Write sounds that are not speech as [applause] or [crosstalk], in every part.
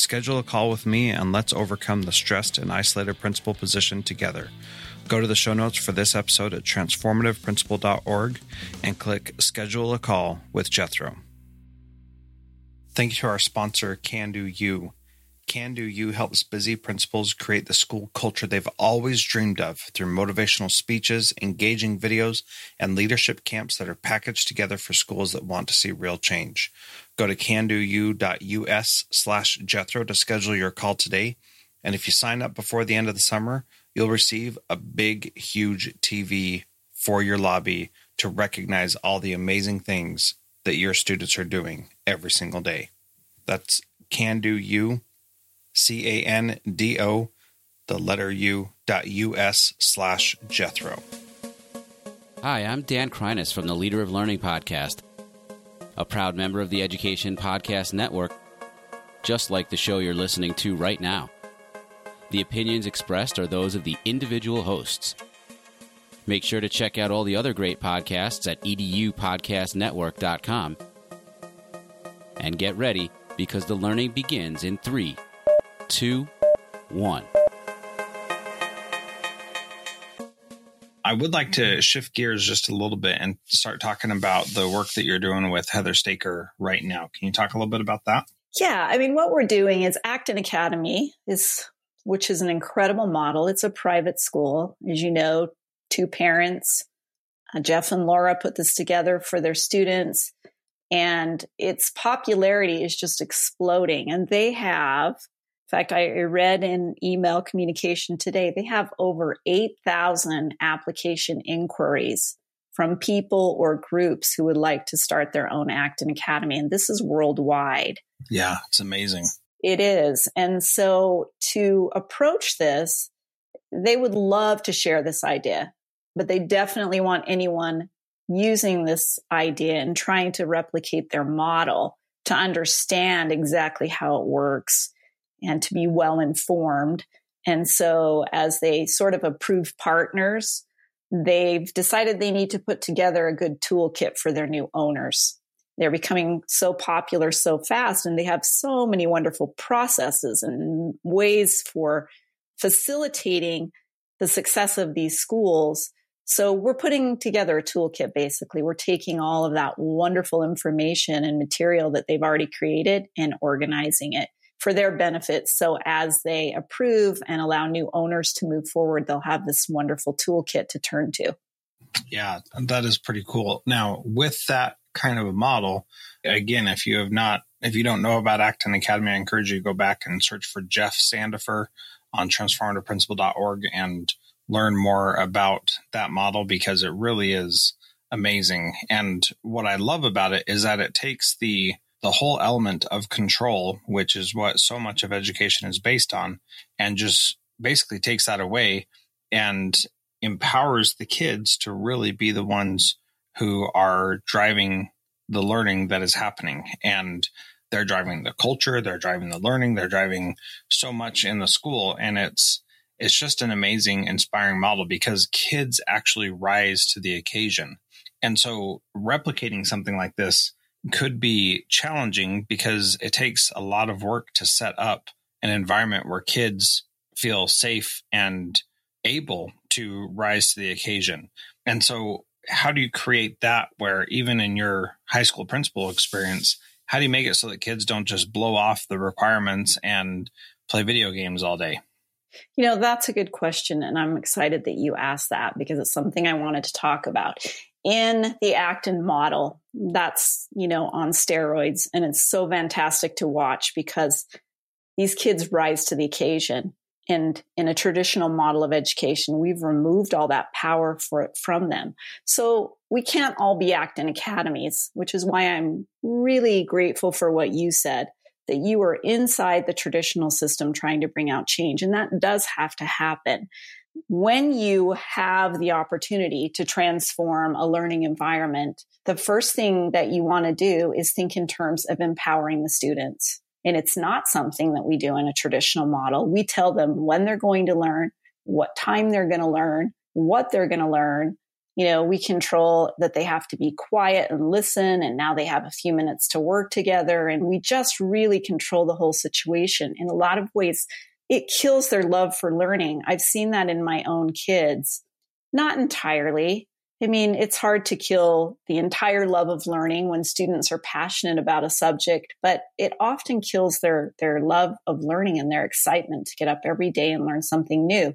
schedule a call with me and let's overcome the stressed and isolated principal position together. Go to the show notes for this episode at transformativeprincipal.org and click Schedule a Call with Jethro. Thank you to our sponsor, Can Do You. Can Do You helps busy principals create the school culture they've always dreamed of through motivational speeches, engaging videos, and leadership camps that are packaged together for schools that want to see real change. Go to candou.us slash Jethro to schedule your call today. And if you sign up before the end of the summer, you'll receive a big, huge TV for your lobby to recognize all the amazing things that your students are doing every single day. That's Can Do You C A N D O, the letter U, dot US slash Jethro. Hi, I'm Dan Kreiness from the Leader of Learning podcast, a proud member of the Education Podcast Network, just like the show you're listening to right now. The opinions expressed are those of the individual hosts. Make sure to check out all the other great podcasts at edupodcastnetwork.com. And get ready because the learning begins in three two, one. I would like to shift gears just a little bit and start talking about the work that you're doing with Heather Staker right now. Can you talk a little bit about that? Yeah, I mean, what we're doing is Acton Academy is, which is an incredible model. It's a private school, as you know. Two parents, uh, Jeff and Laura, put this together for their students, and its popularity is just exploding. And they have in fact, I read in email communication today, they have over 8,000 application inquiries from people or groups who would like to start their own Acton Academy. And this is worldwide. Yeah, it's amazing. It is. And so to approach this, they would love to share this idea, but they definitely want anyone using this idea and trying to replicate their model to understand exactly how it works and to be well informed. And so, as they sort of approve partners, they've decided they need to put together a good toolkit for their new owners. They're becoming so popular so fast, and they have so many wonderful processes and ways for facilitating the success of these schools. So, we're putting together a toolkit basically. We're taking all of that wonderful information and material that they've already created and organizing it for their benefit. So as they approve and allow new owners to move forward, they'll have this wonderful toolkit to turn to. Yeah, that is pretty cool. Now, with that kind of a model, again, if you have not, if you don't know about Acton Academy, I encourage you to go back and search for Jeff Sandefer on transformativeprincipal.org and learn more about that model because it really is amazing. And what I love about it is that it takes the the whole element of control, which is what so much of education is based on, and just basically takes that away and empowers the kids to really be the ones who are driving the learning that is happening. And they're driving the culture, they're driving the learning, they're driving so much in the school. And it's it's just an amazing, inspiring model because kids actually rise to the occasion. And so replicating something like this could be challenging because it takes a lot of work to set up an environment where kids feel safe and able to rise to the occasion. And so, how do you create that where even in your high school principal experience, how do you make it so that kids don't just blow off the requirements and play video games all day? You know, that's a good question. And I'm excited that you asked that because it's something I wanted to talk about. In the Acton model, that's, you know, on steroids. And it's so fantastic to watch because these kids rise to the occasion. And in a traditional model of education, we've removed all that power for, from them. So we can't all be Acton academies, which is why I'm really grateful for what you said that you are inside the traditional system trying to bring out change. And that does have to happen. When you have the opportunity to transform a learning environment, the first thing that you want to do is think in terms of empowering the students. And it's not something that we do in a traditional model. We tell them when they're going to learn, what time they're going to learn, what they're going to learn, you know, we control that they have to be quiet and listen. And now they have a few minutes to work together. And we just really control the whole situation. In a lot of ways, it kills their love for learning. I've seen that in my own kids. Not entirely. I mean, it's hard to kill the entire love of learning when students are passionate about a subject, but it often kills their, their love of learning and their excitement to get up every day and learn something new.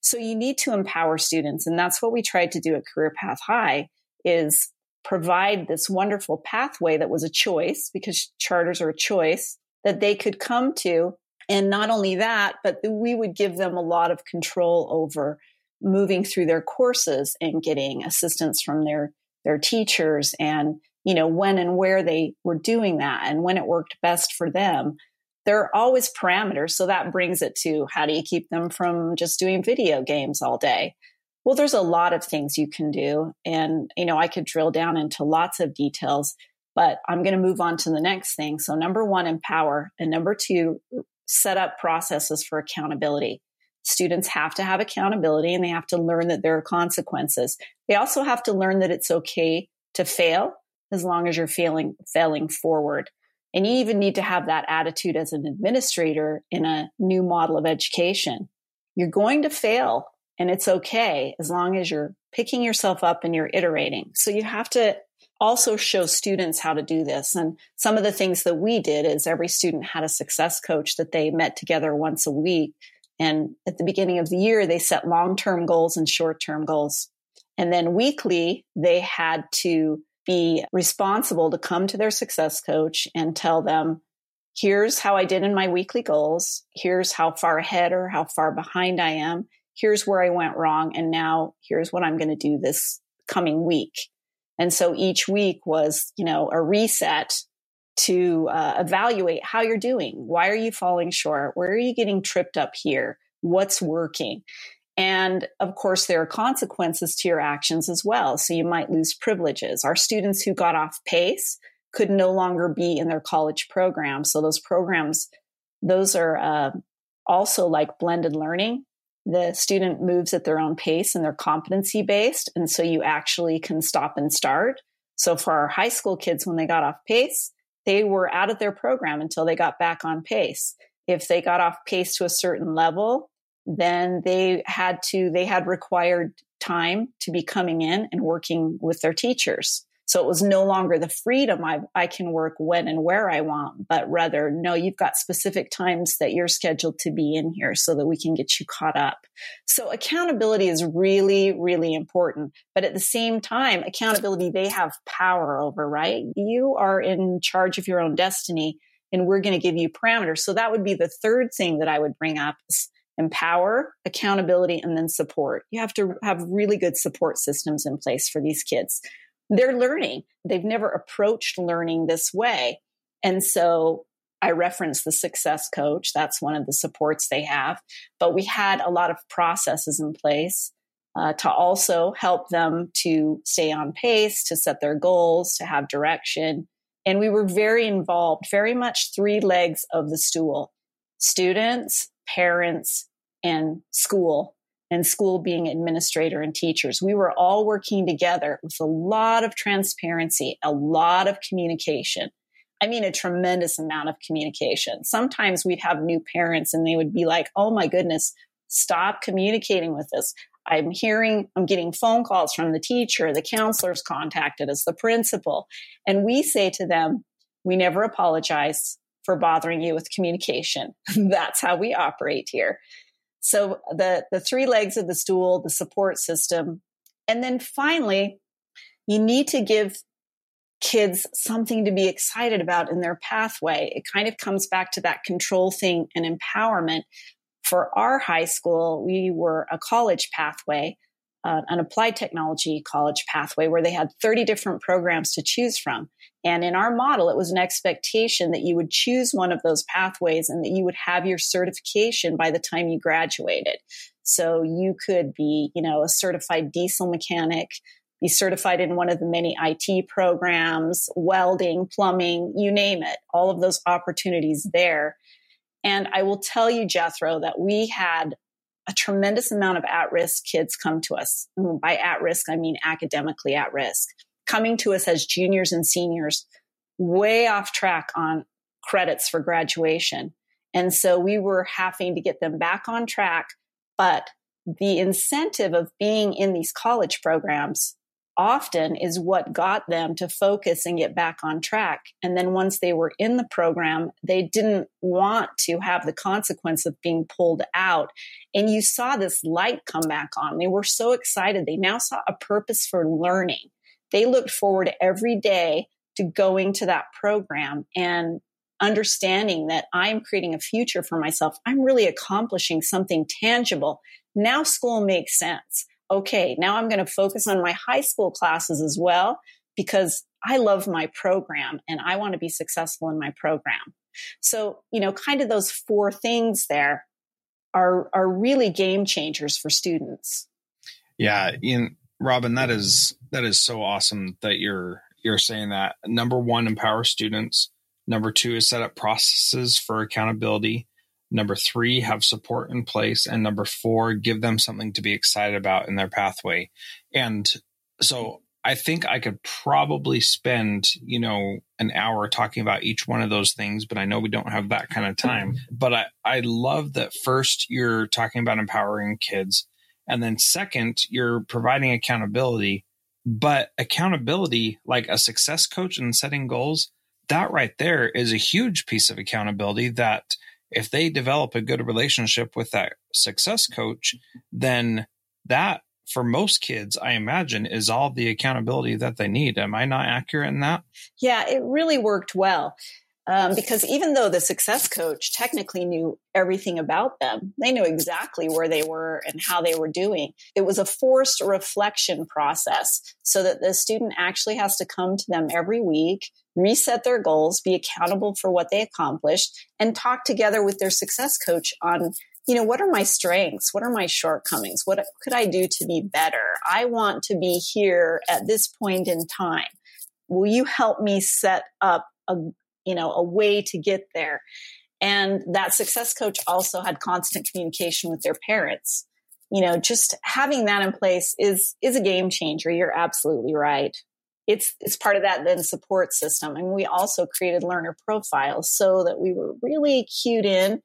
So you need to empower students. And that's what we tried to do at Career Path High is provide this wonderful pathway that was a choice because charters are a choice that they could come to. And not only that, but we would give them a lot of control over moving through their courses and getting assistance from their their teachers and you know when and where they were doing that and when it worked best for them. There are always parameters so that brings it to how do you keep them from just doing video games all day? Well there's a lot of things you can do and you know i could drill down into lots of details but i'm going to move on to the next thing. So number one empower and number two set up processes for accountability students have to have accountability and they have to learn that there are consequences. They also have to learn that it's okay to fail as long as you're failing, failing forward. And you even need to have that attitude as an administrator in a new model of education. You're going to fail and it's okay as long as you're picking yourself up and you're iterating. So you have to also show students how to do this. And some of the things that we did is every student had a success coach that they met together once a week and at the beginning of the year, they set long term goals and short term goals. And then weekly, they had to be responsible to come to their success coach and tell them, here's how I did in my weekly goals. Here's how far ahead or how far behind I am. Here's where I went wrong. And now here's what I'm going to do this coming week. And so each week was, you know, a reset to uh, evaluate how you're doing. Why are you falling short? Where are you getting tripped up here? What's working? And of course, there are consequences to your actions as well. So you might lose privileges. Our students who got off pace could no longer be in their college program. So those programs, those are uh, also like blended learning. The student moves at their own pace and they're competency based. And so you actually can stop and start. So for our high school kids, when they got off pace, they were out of their program until they got back on pace. If they got off pace to a certain level, then they had to, they had required time to be coming in and working with their teachers. So it was no longer the freedom I, I can work when and where I want, but rather, no, you've got specific times that you're scheduled to be in here so that we can get you caught up. So accountability is really, really important. But at the same time, accountability, they have power over, right? You are in charge of your own destiny and we're going to give you parameters. So that would be the third thing that I would bring up is empower, accountability, and then support. You have to have really good support systems in place for these kids. They're learning. They've never approached learning this way. And so I referenced the success coach. That's one of the supports they have. But we had a lot of processes in place uh, to also help them to stay on pace, to set their goals, to have direction. And we were very involved, very much three legs of the stool students, parents, and school, and school being administrator and teachers. We were all working together with a lot of transparency, a lot of communication. I mean, a tremendous amount of communication. Sometimes we'd have new parents and they would be like, Oh my goodness, stop communicating with us. I'm hearing, I'm getting phone calls from the teacher, the counselors contacted us, the principal. And we say to them, we never apologize for bothering you with communication. [laughs] That's how we operate here. So the, the three legs of the stool, the support system. And then finally, you need to give kids something to be excited about in their pathway. It kind of comes back to that control thing and empowerment. For our high school, we were a college pathway, uh, an applied technology college pathway where they had 30 different programs to choose from. And in our model, it was an expectation that you would choose one of those pathways and that you would have your certification by the time you graduated. So you could be, you know, a certified diesel mechanic, be certified in one of the many IT programs, welding, plumbing, you name it, all of those opportunities there. And I will tell you, Jethro, that we had a tremendous amount of at risk kids come to us. By at risk, I mean academically at risk, coming to us as juniors and seniors, way off track on credits for graduation. And so we were having to get them back on track. But the incentive of being in these college programs often is what got them to focus and get back on track. And then once they were in the program, they didn't want to have the consequence of being pulled out. And you saw this light come back on. They were so excited. They now saw a purpose for learning. They looked forward every day to going to that program and understanding that I'm creating a future for myself. I'm really accomplishing something tangible. Now school makes sense okay, now I'm going to focus on my high school classes as well because I love my program and I want to be successful in my program. So, you know, kind of those four things there are are really game changers for students. Yeah, Ian, Robyn, that is that is so awesome that you're you're saying that. Number one, empower students. Number two is set up processes for accountability. Number three, have support in place. And number four, give them something to be excited about in their pathway. And so I think I could probably spend, you know, an hour talking about each one of those things, but I know we don't have that kind of time. But I, I love that first you're talking about empowering kids. And then second, you're providing accountability. But accountability, like a success coach and setting goals, that right there is a huge piece of accountability that if they develop a good relationship with that success coach, then that for most kids, I imagine, is all the accountability that they need. Am I not accurate in that? Yeah, it really worked well. Um, because even though the success coach technically knew everything about them, they knew exactly where they were and how they were doing. It was a forced reflection process so that the student actually has to come to them every week, reset their goals, be accountable for what they accomplished, and talk together with their success coach on you know, what are my strengths? What are my shortcomings? What could I do to be better? I want to be here at this point in time. Will you help me set up a, you know, a way to get there. And that success coach also had constant communication with their parents. You know, just having that in place is is a game changer. You're absolutely right. It's it's part of that then support system. And we also created learner profiles so that we were really cued in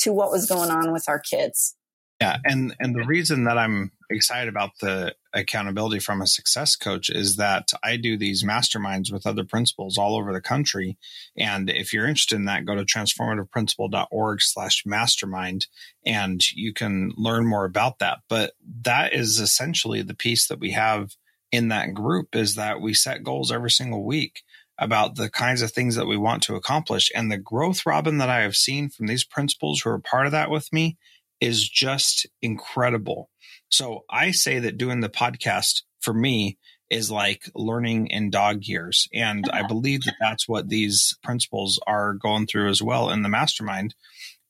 to what was going on with our kids. Yeah, and and the reason that I'm excited about the accountability from a success coach is that I do these masterminds with other principals all over the country. And if you're interested in that, go to transformativeprincipal.org slash mastermind and you can learn more about that. But that is essentially the piece that we have in that group is that we set goals every single week about the kinds of things that we want to accomplish. And the growth, Robyn, that I have seen from these principals who are part of that with me is just incredible. So I say that doing the podcast for me is like learning in dog years. And I [laughs] believe that that's what these principals are going through as well in the mastermind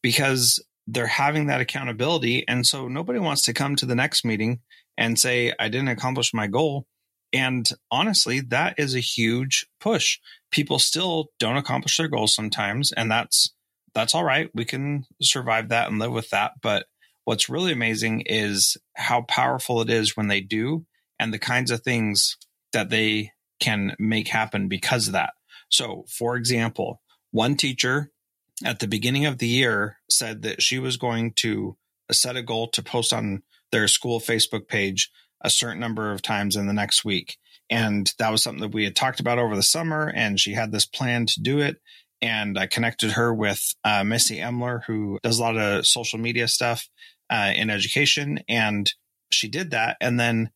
because they're having that accountability. And so nobody wants to come to the next meeting and say, I didn't accomplish my goal. And honestly, that is a huge push. People still don't accomplish their goals sometimes, and that's that's all right. We can survive that and live with that. But what's really amazing is how powerful it is when they do and the kinds of things that they can make happen because of that. So, for example, one teacher at the beginning of the year said that she was going to set a goal to post on their school Facebook page a certain number of times in the next week. And that was something that we had talked about over the summer. And she had this plan to do it. And I connected her with uh, Missy Emler, who does a lot of social media stuff uh, in education. And she did that. And then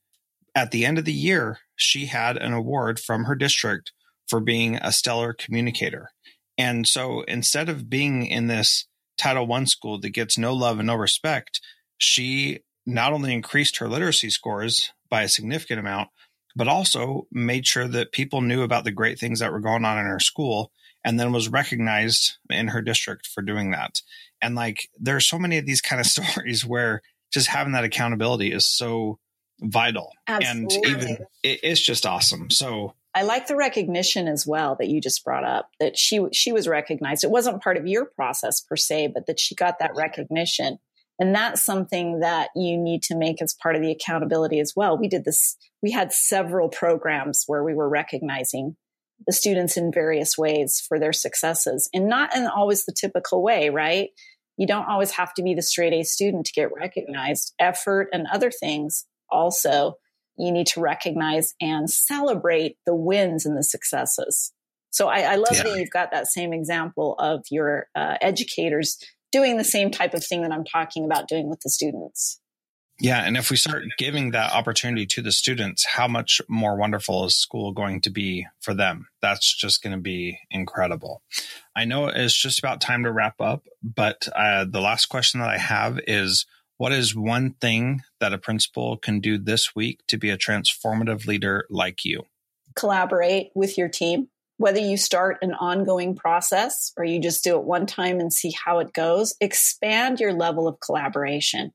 at the end of the year, she had an award from her district for being a stellar communicator. And so instead of being in this Title I school that gets no love and no respect, she not only increased her literacy scores by a significant amount, but also made sure that people knew about the great things that were going on in her school and then was recognized in her district for doing that. And like there are so many of these kind of [laughs] stories where just having that accountability is so vital. Absolutely. And even it, it's just awesome. So I like the recognition as well that you just brought up that she she was recognized. It wasn't part of your process per se, but that she got that recognition. And that's something that you need to make as part of the accountability as well. We did this, we had several programs where we were recognizing the students in various ways for their successes and not in always the typical way, right? You don't always have to be the straight A student to get recognized. Effort and other things also you need to recognize and celebrate the wins and the successes. So I, I love yeah. that you've got that same example of your uh, educators doing the same type of thing that I'm talking about doing with the students. Yeah. And if we start giving that opportunity to the students, how much more wonderful is school going to be for them? That's just going to be incredible. I know it's just about time to wrap up, but uh, the last question that I have is what is one thing that a principal can do this week to be a transformative leader like you? Collaborate with your team. Whether you start an ongoing process or you just do it one time and see how it goes, expand your level of collaboration.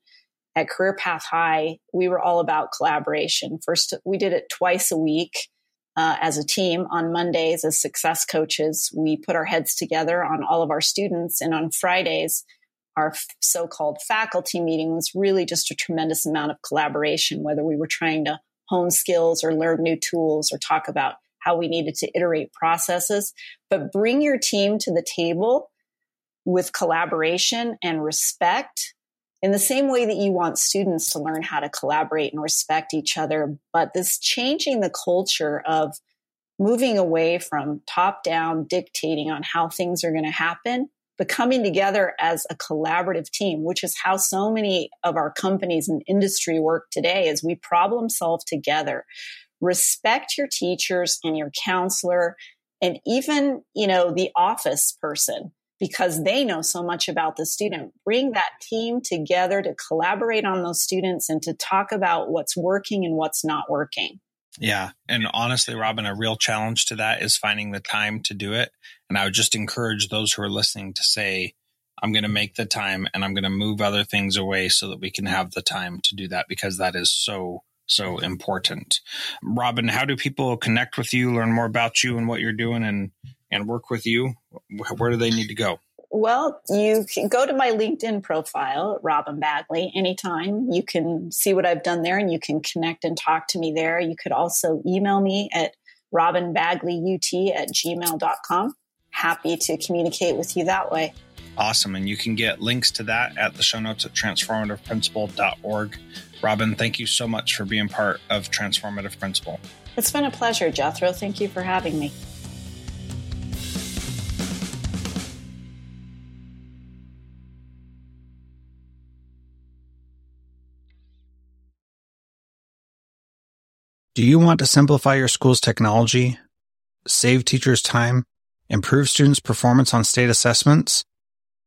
At Career Path High, we were all about collaboration. First, we did it twice a week uh, as a team. On Mondays, as success coaches, we put our heads together on all of our students. And on Fridays, our so-called faculty meeting was really just a tremendous amount of collaboration, whether we were trying to hone skills or learn new tools or talk about how we needed to iterate processes. But bring your team to the table with collaboration and respect in the same way that you want students to learn how to collaborate and respect each other. But this changing the culture of moving away from top down dictating on how things are going to happen but coming together as a collaborative team, which is how so many of our companies and industry work today is we problem solve together. Respect your teachers and your counselor and even, you know, the office person because they know so much about the student. Bring that team together to collaborate on those students and to talk about what's working and what's not working. Yeah. And honestly, Robyn, a real challenge to that is finding the time to do it. And I would just encourage those who are listening to say, I'm going to make the time and I'm going to move other things away so that we can have the time to do that because that is so, so important. Robyn, how do people connect with you, learn more about you and what you're doing and, and work with you? Where do they need to go? Well, you can go to my LinkedIn profile, Robyn Bagley, anytime. You can see what I've done there and you can connect and talk to me there. You could also email me at robinbagleyut at gmail.com. Happy to communicate with you that way. Awesome. And you can get links to that at the show notes at transformativeprincipal.org. Robyn, thank you so much for being part of Transformative Principal. It's been a pleasure, Jethro. Thank you for having me. Do you want to simplify your school's technology, save teachers time, improve students' performance on state assessments?